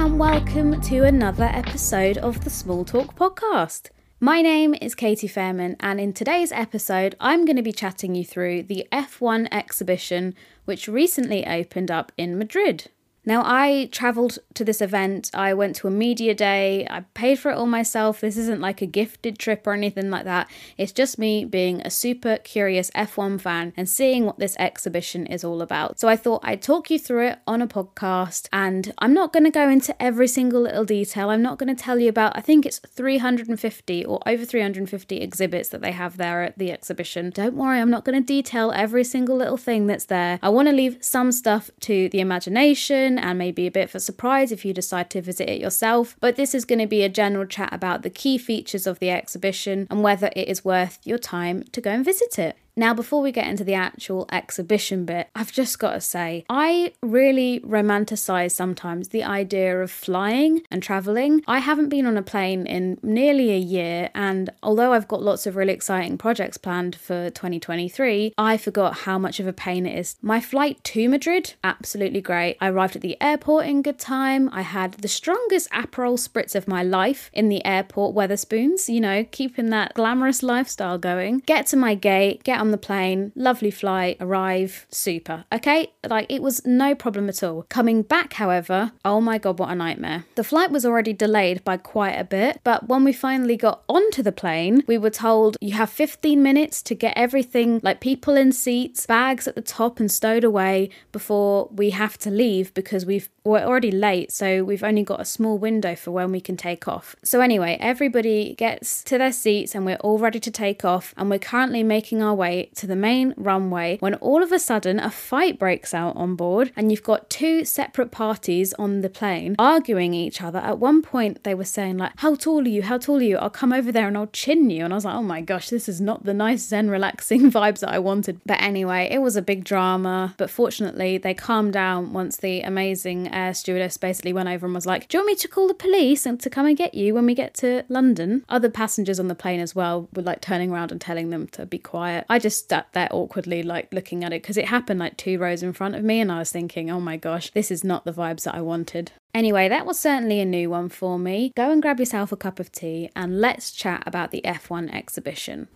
And welcome to another episode of the Small Torque podcast. My name is Katy Fairman, and in today's episode, I'm going to be chatting you through the F1 exhibition, which recently opened up in Madrid. Now, I travelled to this event. I went to a media day. I paid for it all myself. This isn't like a gifted trip or anything like that. It's just me being a super curious F1 fan and seeing what this exhibition is all about. So I thought I'd talk you through it on a podcast. And I'm not going to go into every single little detail. I'm not going to tell you about, I think it's 350 or over 350 exhibits that they have there at the exhibition. Don't worry, I'm not going to detail every single little thing that's there. I want to leave some stuff to the imagination and maybe a bit of a surprise if you decide to visit it yourself. But this is going to be a general chat about the key features of the exhibition and whether it is worth your time to go and visit it. Now, before we get into the actual exhibition bit, I've just got to say, I really romanticize sometimes the idea of flying and traveling. I haven't been on a plane in nearly a year, and although I've got lots of really exciting projects planned for 2023, I forgot how much of a pain it is. My flight to Madrid, absolutely great. I arrived at the airport in good time. I had the strongest Aperol spritz of my life in the airport Wetherspoons, you know, keeping that glamorous lifestyle going. Get to my gate, get on the plane, lovely flight, arrive, super. Okay, like it was no problem at all. Coming back, however, oh my god, what a nightmare. The flight was already delayed by quite a bit, but when we finally got onto the plane, we were told you have 15 minutes to get everything like people in seats, bags at the top and stowed away before we have to leave because we've we're already late, so we've only got a small window for when we can take off. So anyway, everybody gets to their seats and we're all ready to take off and we're currently making our way to the main runway when all of a sudden a fight breaks out on board and you've got two separate parties on the plane arguing each other. At one point they were saying like, "How tall are you? How tall are you? I'll come over there and I'll chin you." And I was like, "Oh my gosh, this is not the nice zen relaxing vibes that I wanted." But anyway, it was a big drama, but fortunately they calmed down once the amazing air stewardess basically went over and was like, Do you want me to call the police and to come and get you when we get to London? Other passengers on the plane as well were like turning around and telling them to be quiet. I just sat there awkwardly, like looking at it because it happened like two rows in front of me, and I was thinking, Oh my gosh, this is not the vibes that I wanted. Anyway, that was certainly a new one for me. Go and grab yourself a cup of tea and let's chat about the F1 exhibition.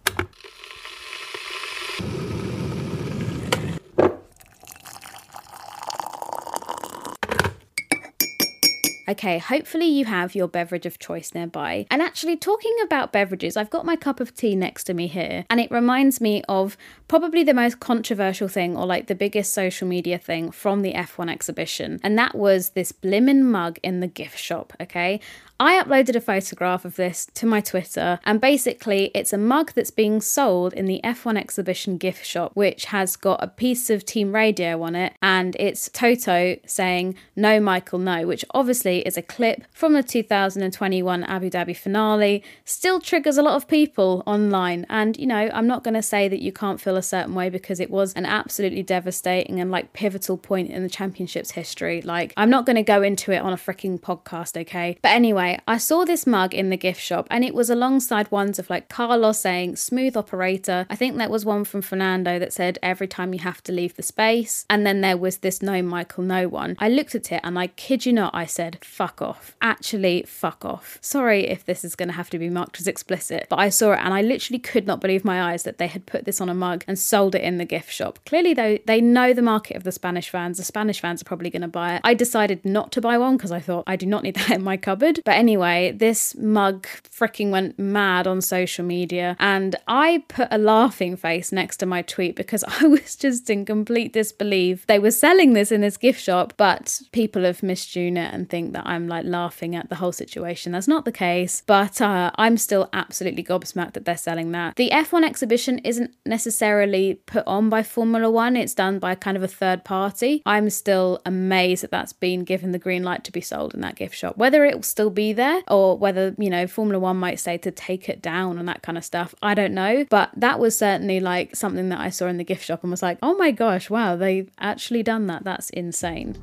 Okay, hopefully you have your beverage of choice nearby. And actually, talking about beverages, I've got my cup of tea next to me here, and it reminds me of probably the most controversial thing or like the biggest social media thing from the F1 exhibition, and that was this blimmin' mug in the gift shop. Okay, I uploaded a photograph of this to my Twitter, and basically, it's a mug that's being sold in the F1 exhibition gift shop, which has got a piece of Team Radio on it, and it's Toto saying, No, Michael, no, which obviously is a clip from the 2021 Abu Dhabi finale. Still triggers a lot of people online, and you know, I'm not going to say that you can't feel a certain way because it was an absolutely devastating and like pivotal point in the championship's history. Like, I'm not going to go into it on a freaking podcast, okay? But anyway, I saw this mug in the gift shop and it was alongside ones of like Carlos saying smooth operator. I think that was one from Fernando that said every time you have to leave the space. And then there was this no Michael no one. I looked at it and I kid you not, I said, fuck off. Actually, fuck off. Sorry if this is going to have to be marked as explicit, but I saw it and I literally could not believe my eyes that they had put this on a mug and sold it in the gift shop. Clearly, though, they know the market of the Spanish fans. The Spanish fans are probably going to buy it. I decided not to buy one because I thought I do not need that in my cupboard. But But anyway, this mug freaking went mad on social media, and I put a laughing face next to my tweet because I was just in complete disbelief. They were selling this in this gift shop, but people have misjudged it and think that I'm like laughing at the whole situation. That's not the case, but uh, I'm still absolutely gobsmacked that they're selling that. The F1 exhibition isn't necessarily put on by Formula One, it's done by kind of a third party. I'm still amazed that that's been given the green light to be sold in that gift shop. Whether it will still be there or whether, you know, Formula One might say to take it down and that kind of stuff, I don't know. But that was certainly like something that I saw in the gift shop and was like, oh my gosh, wow, they've actually done that. That's insane.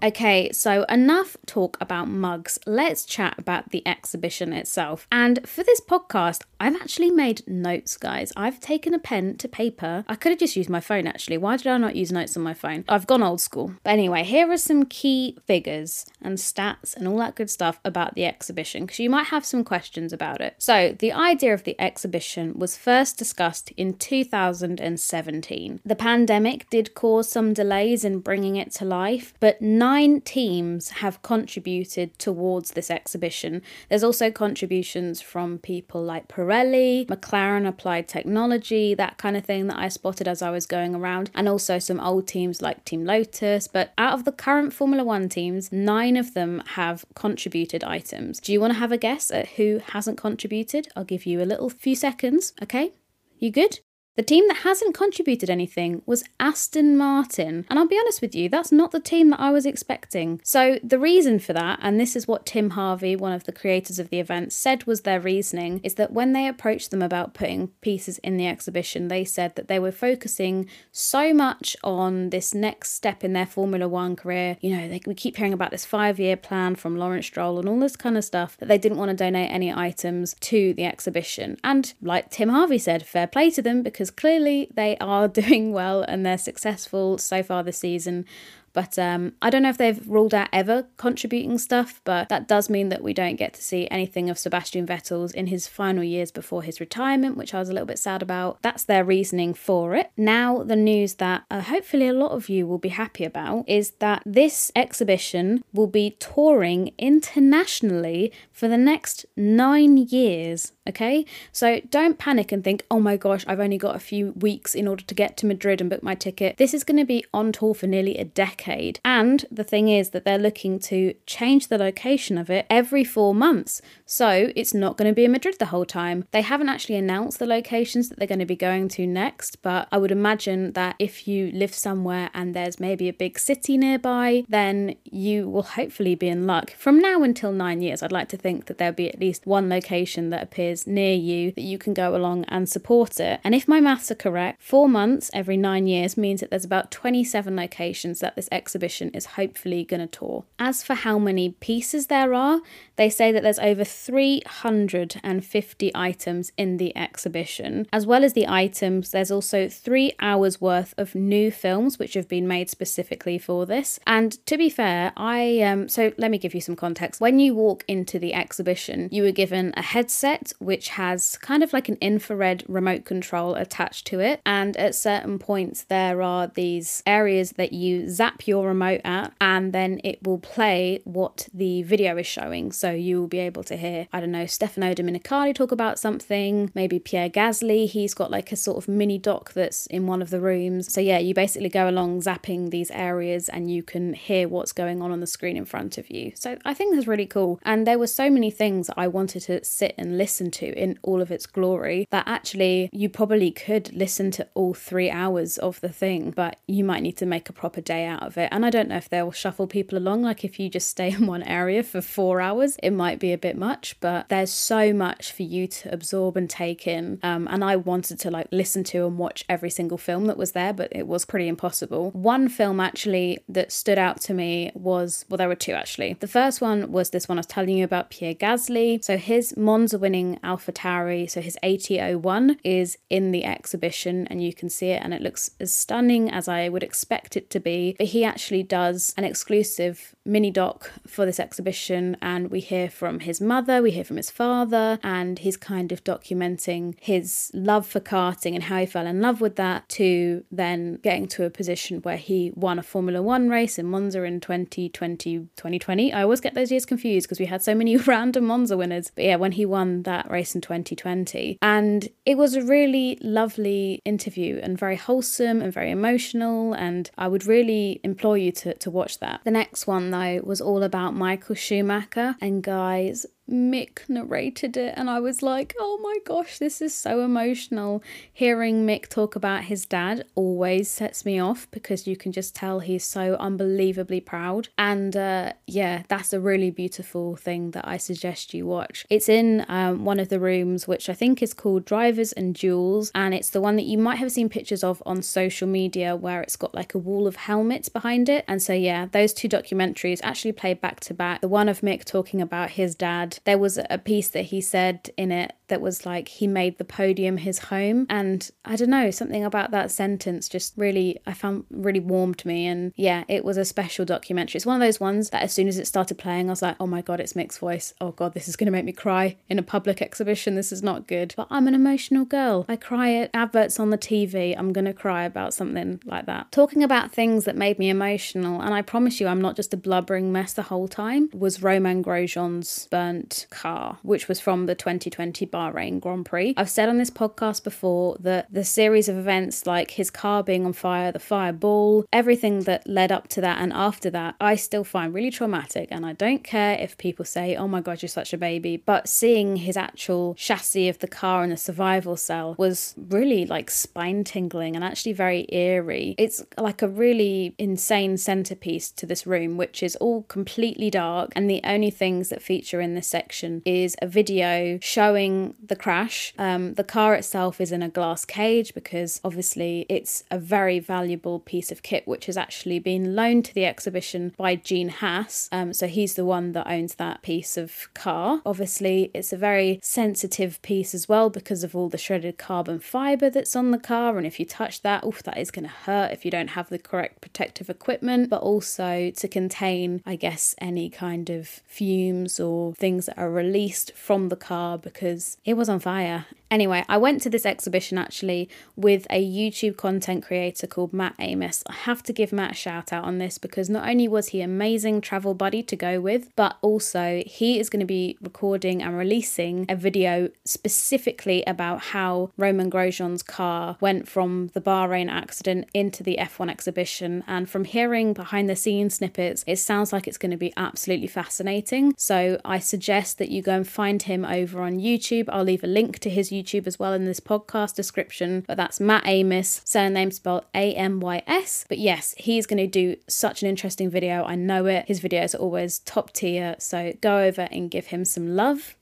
Okay, so enough talk about mugs. Let's chat about the exhibition itself. And for this podcast, I've actually made notes, guys. I've taken a pen to paper. I could have just used my phone actually. Why did I not use notes on my phone? I've gone old school. But anyway, here are some key figures and stats and all that good stuff about the exhibition because you might have some questions about it. So, the idea of the exhibition was first discussed in 2017. The pandemic did cause some delays in bringing it to life, but nine teams have contributed towards this exhibition. There's also contributions from people like Pirelli, McLaren Applied Technology, that kind of thing that I spotted as I was going around, and also some old teams like Team Lotus. But out of the current Formula One teams, nine of them have contributed items. Do you want to have a guess at who hasn't contributed? I'll give you a little few seconds, okay? You good? The team that hasn't contributed anything was Aston Martin. And I'll be honest with you, that's not the team that I was expecting. So, the reason for that, and this is what Tim Harvey, one of the creators of the event, said was their reasoning, is that when they approached them about putting pieces in the exhibition, they said that they were focusing so much on this next step in their Formula One career. You know, they, we keep hearing about this five year plan from Lawrence Stroll and all this kind of stuff that they didn't want to donate any items to the exhibition. And like Tim Harvey said, fair play to them because because clearly they are doing well and they're successful so far this season. But um, I don't know if they've ruled out ever contributing stuff, but that does mean that we don't get to see anything of Sebastian Vettel's in his final years before his retirement, which I was a little bit sad about. That's their reasoning for it. Now, the news that uh, hopefully a lot of you will be happy about is that this exhibition will be touring internationally for the next nine years. Okay, so don't panic and think, oh my gosh, I've only got a few weeks in order to get to Madrid and book my ticket. This is going to be on tour for nearly a decade decade. And the thing is that they're looking to change the location of it every four months. So it's not going to be in Madrid the whole time. They haven't actually announced the locations that they're going to be going to next, but I would imagine that if you live somewhere and there's maybe a big city nearby, then you will hopefully be in luck. From now until nine years, I'd like to think that there'll be at least one location that appears near you that you can go along and support it. And if my maths are correct, four months every nine years means that there's about 27 locations that this exhibition is hopefully going to tour. As for how many pieces there are, they say that there's over 350 items in the exhibition. As well as the items, there's also three hours worth of new films which have been made specifically for this. And to be fair, I um so let me give you some context. When you walk into the exhibition, you were given a headset which has kind of like an infrared remote control attached to it, and at certain points there are these areas that you zap your remote at, and then it will play what the video is showing. So you will be able to hear, I don't know, Stefano Domenicali talk about something, maybe Pierre Gasly, he's got like a sort of mini dock that's in one of the rooms. So yeah, you basically go along zapping these areas and you can hear what's going on on the screen in front of you. So I think that's really cool. And there were so many things I wanted to sit and listen to in all of its glory that actually you probably could listen to all three hours of the thing, but you might need to make a proper day out of it. And I don't know if they'll shuffle people along. Like if you just stay in one area for four hours, it might be a bit much, but there's so much for you to absorb and take in. Um, and I wanted to like listen to and watch every single film that was there, but it was pretty impossible. One film actually that stood out to me was, well, there were two actually. The first one was this one I was telling you about, Pierre Gasly. So his Monza winning Alpha Tauri, so his AT01 is in the exhibition and you can see it and it looks as stunning as I would expect it to be. But he actually does an exclusive mini doc for this exhibition, and we hear from his mother, we hear from his father, and he's kind of documenting his love for karting and how he fell in love with that to then getting to a position where he won a Formula One race in Monza in 2020, 2020. I always get those years confused because we had so many random Monza winners. But yeah, when he won that race in 2020. And it was a really lovely interview and very wholesome and very emotional. And I would really implore you to, to watch that. The next one, though, was all about Michael Schumacher. And guys, Mick narrated it, and I was like, oh my gosh, this is so emotional. Hearing Mick talk about his dad always sets me off because you can just tell he's so unbelievably proud. And uh, yeah, that's a really beautiful thing that I suggest you watch. It's in um, one of the rooms, which I think is called Drivers and Duels, and it's the one that you might have seen pictures of on social media where it's got like a wall of helmets behind it. And so, yeah, those two documentaries actually play back to back. The one of Mick talking about his dad there was a piece that he said in it that was like he made the podium his home. And I don't know, something about that sentence just really, I found really warmed me. And yeah, it was a special documentary. It's one of those ones that as soon as it started playing, I was like, oh my God, it's Mick's voice. Oh God, this is going to make me cry in a public exhibition. This is not good. But I'm an emotional girl. I cry at adverts on the TV. I'm going to cry about something like that. Talking about things that made me emotional, and I promise you, I'm not just a blubbering mess the whole time, was Romain Grosjean's burnt car, which was from the 2020 Bahrain Grand Prix. I've said on this podcast before that the series of events like his car being on fire, the fireball, everything that led up to that and after that, I still find really traumatic. And I don't care if people say, oh my God, you're such a baby. But seeing his actual chassis of the car in the survival cell was really like spine tingling and actually very eerie. It's like a really insane centerpiece to this room, which is all completely dark. And the only things that feature in this section is a video showing the crash. Um, the car itself is in a glass cage because obviously it's a very valuable piece of kit which has actually been loaned to the exhibition by Gene Haas. Um, so he's the one that owns that piece of car. Obviously, it's a very sensitive piece as well because of all the shredded carbon fiber that's on the car. And if you touch that, oof, that is going to hurt if you don't have the correct protective equipment, but also to contain, I guess, any kind of fumes or things that are released from the car because it was on fire Anyway, I went to this exhibition actually with a YouTube content creator called Matt Amys. I have to give Matt a shout out on this because not only was he an amazing travel buddy to go with, but also he is going to be recording and releasing a video specifically about how Romain Grosjean's car went from the Bahrain accident into the F1 exhibition. And from hearing behind the scenes snippets, it sounds like it's going to be absolutely fascinating. So I suggest that you go and find him over on YouTube. I'll leave a link to his YouTube as well in this podcast description. But that's Matt Amys, surname spelled A M Y S. But yes, he's going to do such an interesting video. I know it. His videos are always top tier. So go over and give him some love.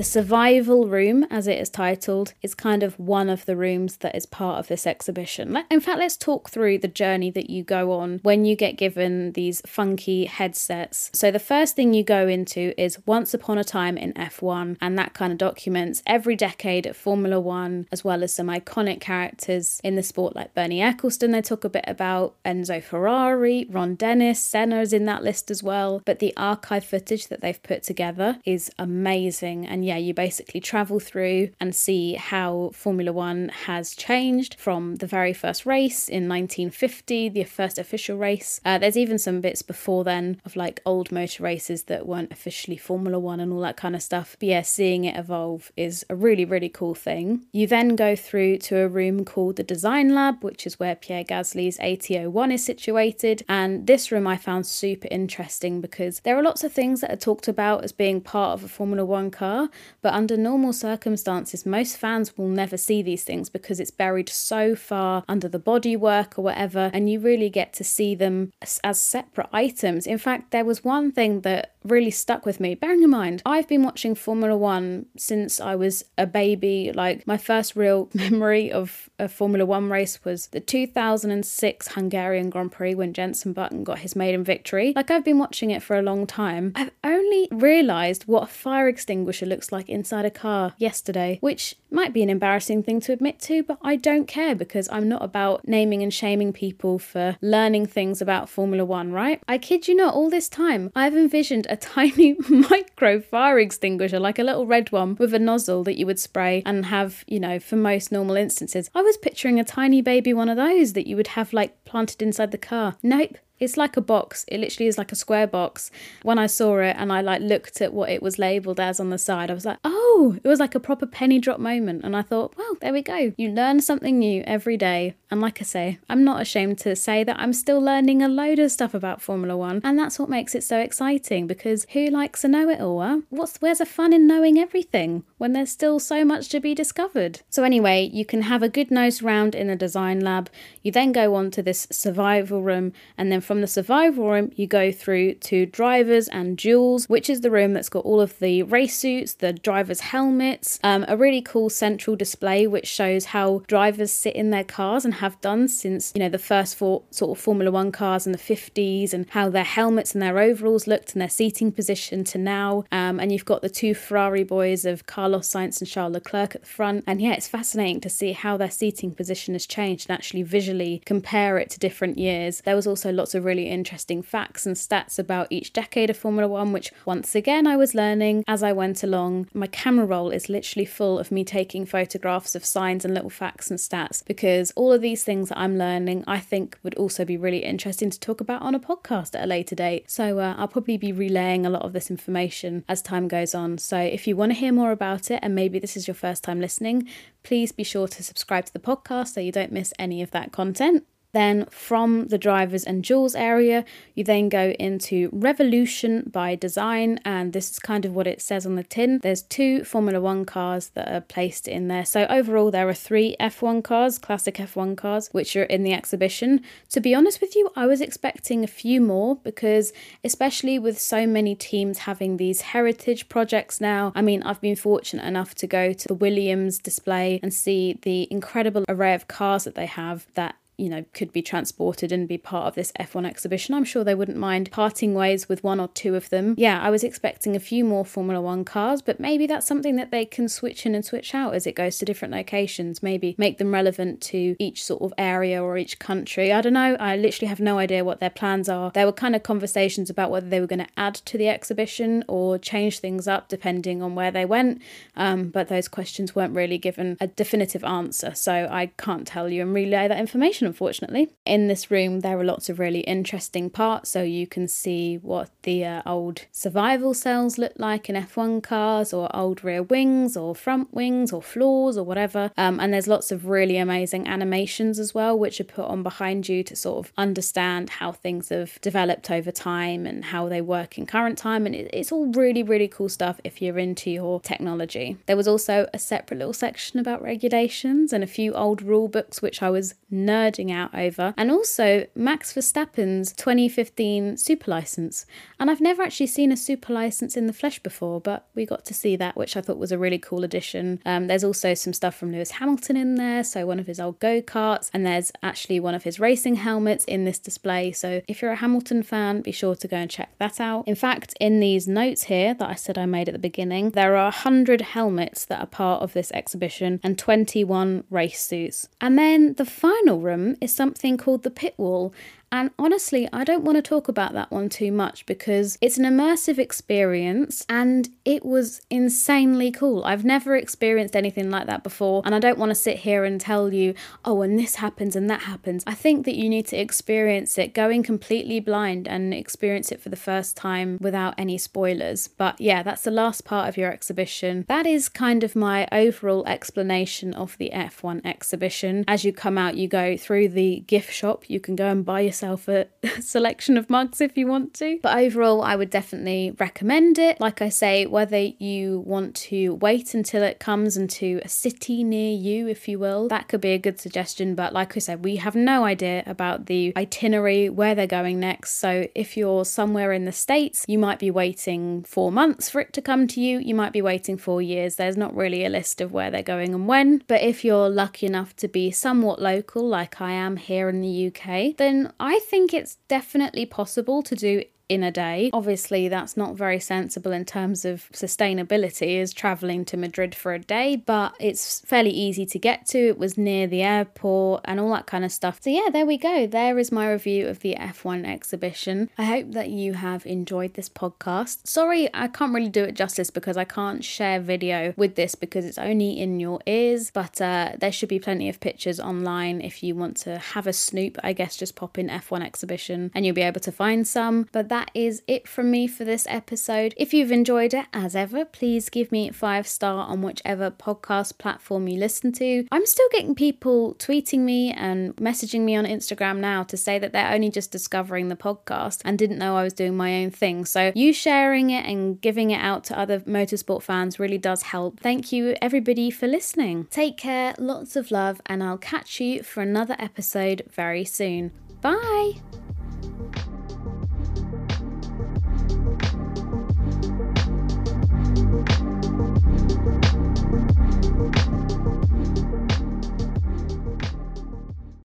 The survival room, as it is titled, is kind of one of the rooms that is part of this exhibition. In fact, let's talk through the journey that you go on when you get given these funky headsets. So, the first thing you go into is Once Upon a Time in F1, and that kind of documents every decade of Formula One, as well as some iconic characters in the sport like Bernie Ecclestone. They talk a bit about Enzo Ferrari, Ron Dennis, Senna is in that list as well. But the archive footage that they've put together is amazing. And yeah, you basically travel through and see how Formula One has changed from the very first race in 1950, the first official race. Uh, there's even some bits before then of like old motor races that weren't officially Formula One and all that kind of stuff. But yeah, seeing it evolve is a really, really cool thing. You then go through to a room called the Design Lab, which is where Pierre Gasly's AT01 is situated. And this room I found super interesting because there are lots of things that are talked about as being part of a Formula One car, but under normal circumstances, most fans will never see these things because it's buried so far under the bodywork or whatever, and you really get to see them as, as separate items. In fact, there was one thing that really stuck with me. Bearing in mind, I've been watching Formula One since I was a baby. Like, my first real memory of a Formula One race was the 2006 Hungarian Grand Prix when Jenson Button got his maiden victory. Like, I've been watching it for a long time. I've only realised what a fire extinguisher looks like inside a car yesterday, which might be an embarrassing thing to admit to, but I don't care because I'm not about naming and shaming people for learning things about Formula One, right? I kid you not, all this time I've envisioned a tiny micro fire extinguisher, like a little red one with a nozzle that you would spray and have, you know, for most normal instances. I was picturing a tiny baby one of those that you would have like planted inside the car. Nope, it's like a box. It literally is like a square box. When I saw it and I like looked at what it was labeled as on the side, I was like, oh, it was like a proper penny drop moment. And I thought, well, there we go. You learn something new every day. And like I say, I'm not ashamed to say that I'm still learning a load of stuff about Formula One. And that's what makes it so exciting because who likes to know it all? Huh? What's where's the fun in knowing everything when there's still so much to be discovered? So anyway, you can have a good nose round in the design lab. You then go on to this survival room and then from the survival room, you go through to drivers and duels, which is the room that's got all of the race suits, the drivers' helmets, um, a really cool central display which shows how drivers sit in their cars and have done since, you know, the first four sort of Formula One cars in the 50s and how their helmets and their overalls looked and their seating position to now. Um, and you've got the two Ferrari boys of Carlos Sainz and Charles Leclerc at the front. And yeah, it's fascinating to see how their seating position has changed and actually visually compare it to different years. There was also lots of really interesting facts and stats about each decade of Formula One, which once again I was learning as I went along. My camera roll is literally full of me taking photographs of signs and little facts and stats because all of these things that I'm learning I think would also be really interesting to talk about on a podcast at a later date. So uh, I'll probably be relaying a lot of this information as time goes on. So if you want to hear more about it and maybe this is your first time listening, please be sure to subscribe to the podcast so you don't miss any of that content. Then from the drivers and duels area, you then go into Revolution by Design, and this is kind of what it says on the tin. There's two Formula One cars that are placed in there. So overall, there are three F1 cars, classic F1 cars, which are in the exhibition. To be honest with you, I was expecting a few more because, especially with so many teams having these heritage projects now, I mean, I've been fortunate enough to go to the Williams display and see the incredible array of cars that they have that you know, could be transported and be part of this F1 exhibition. I'm sure they wouldn't mind parting ways with one or two of them. Yeah, I was expecting a few more Formula One cars, but maybe that's something that they can switch in and switch out as it goes to different locations. Maybe make them relevant to each sort of area or each country. I don't know. I literally have no idea what their plans are. There were kind of conversations about whether they were going to add to the exhibition or change things up depending on where they went, um, but those questions weren't really given a definitive answer. So I can't tell you and relay that information unfortunately. In this room, there are lots of really interesting parts, so you can see what the uh, old survival cells look like in F1 cars, or old rear wings, or front wings, or floors, or whatever. Um, and there's lots of really amazing animations as well, which are put on behind you to sort of understand how things have developed over time and how they work in current time. And it, it's all really, really cool stuff if you're into your technology. There was also a separate little section about regulations and a few old rule books, which I was out over, and also Max Verstappen's 2015 super license. And I've never actually seen a super license in the flesh before, but we got to see that, which I thought was a really cool addition. Um, there's also some stuff from Lewis Hamilton in there, so one of his old go karts, and there's actually one of his racing helmets in this display. So if you're a Hamilton fan, be sure to go and check that out. In fact, in these notes here that I said I made at the beginning, there are 100 helmets that are part of this exhibition and 21 race suits. And then the final room is something called the pit wall, and honestly, I don't want to talk about that one too much because it's an immersive experience and it was insanely cool. I've never experienced anything like that before, and I don't want to sit here and tell you, oh, and this happens and that happens. I think that you need to experience it going completely blind and experience it for the first time without any spoilers. But yeah, that's the last part of your exhibition. That is kind of my overall explanation of the F1 exhibition. As you come out, you go through the gift shop, you can go and buy yourself yourself a selection of mugs if you want to. But overall, I would definitely recommend it. Like I say, whether you want to wait until it comes into a city near you, if you will, that could be a good suggestion. But like I said, we have no idea about the itinerary, where they're going next. So if you're somewhere in the States, you might be waiting four months for it to come to you. You might be waiting four years. There's not really a list of where they're going and when. But if you're lucky enough to be somewhat local, like I am here in the UK, then I think it's definitely possible to do in a day. Obviously, that's not very sensible in terms of sustainability, is traveling to Madrid for a day, but it's fairly easy to get to. It was near the airport and all that kind of stuff. So, yeah, there we go. There is my review of the F1 exhibition. I hope that you have enjoyed this podcast. Sorry, I can't really do it justice because I can't share video with this because it's only in your ears, but uh, there should be plenty of pictures online if you want to have a snoop. I guess just pop in F1 exhibition and you'll be able to find some. But that that is it from me for this episode. If you've enjoyed it, as ever, please give me five star on whichever podcast platform you listen to. I'm still getting people tweeting me and messaging me on Instagram now to say that they're only just discovering the podcast and didn't know I was doing my own thing. So you sharing it and giving it out to other motorsport fans really does help. Thank you everybody for listening. Take care, lots of love, and I'll catch you for another episode very soon. Bye!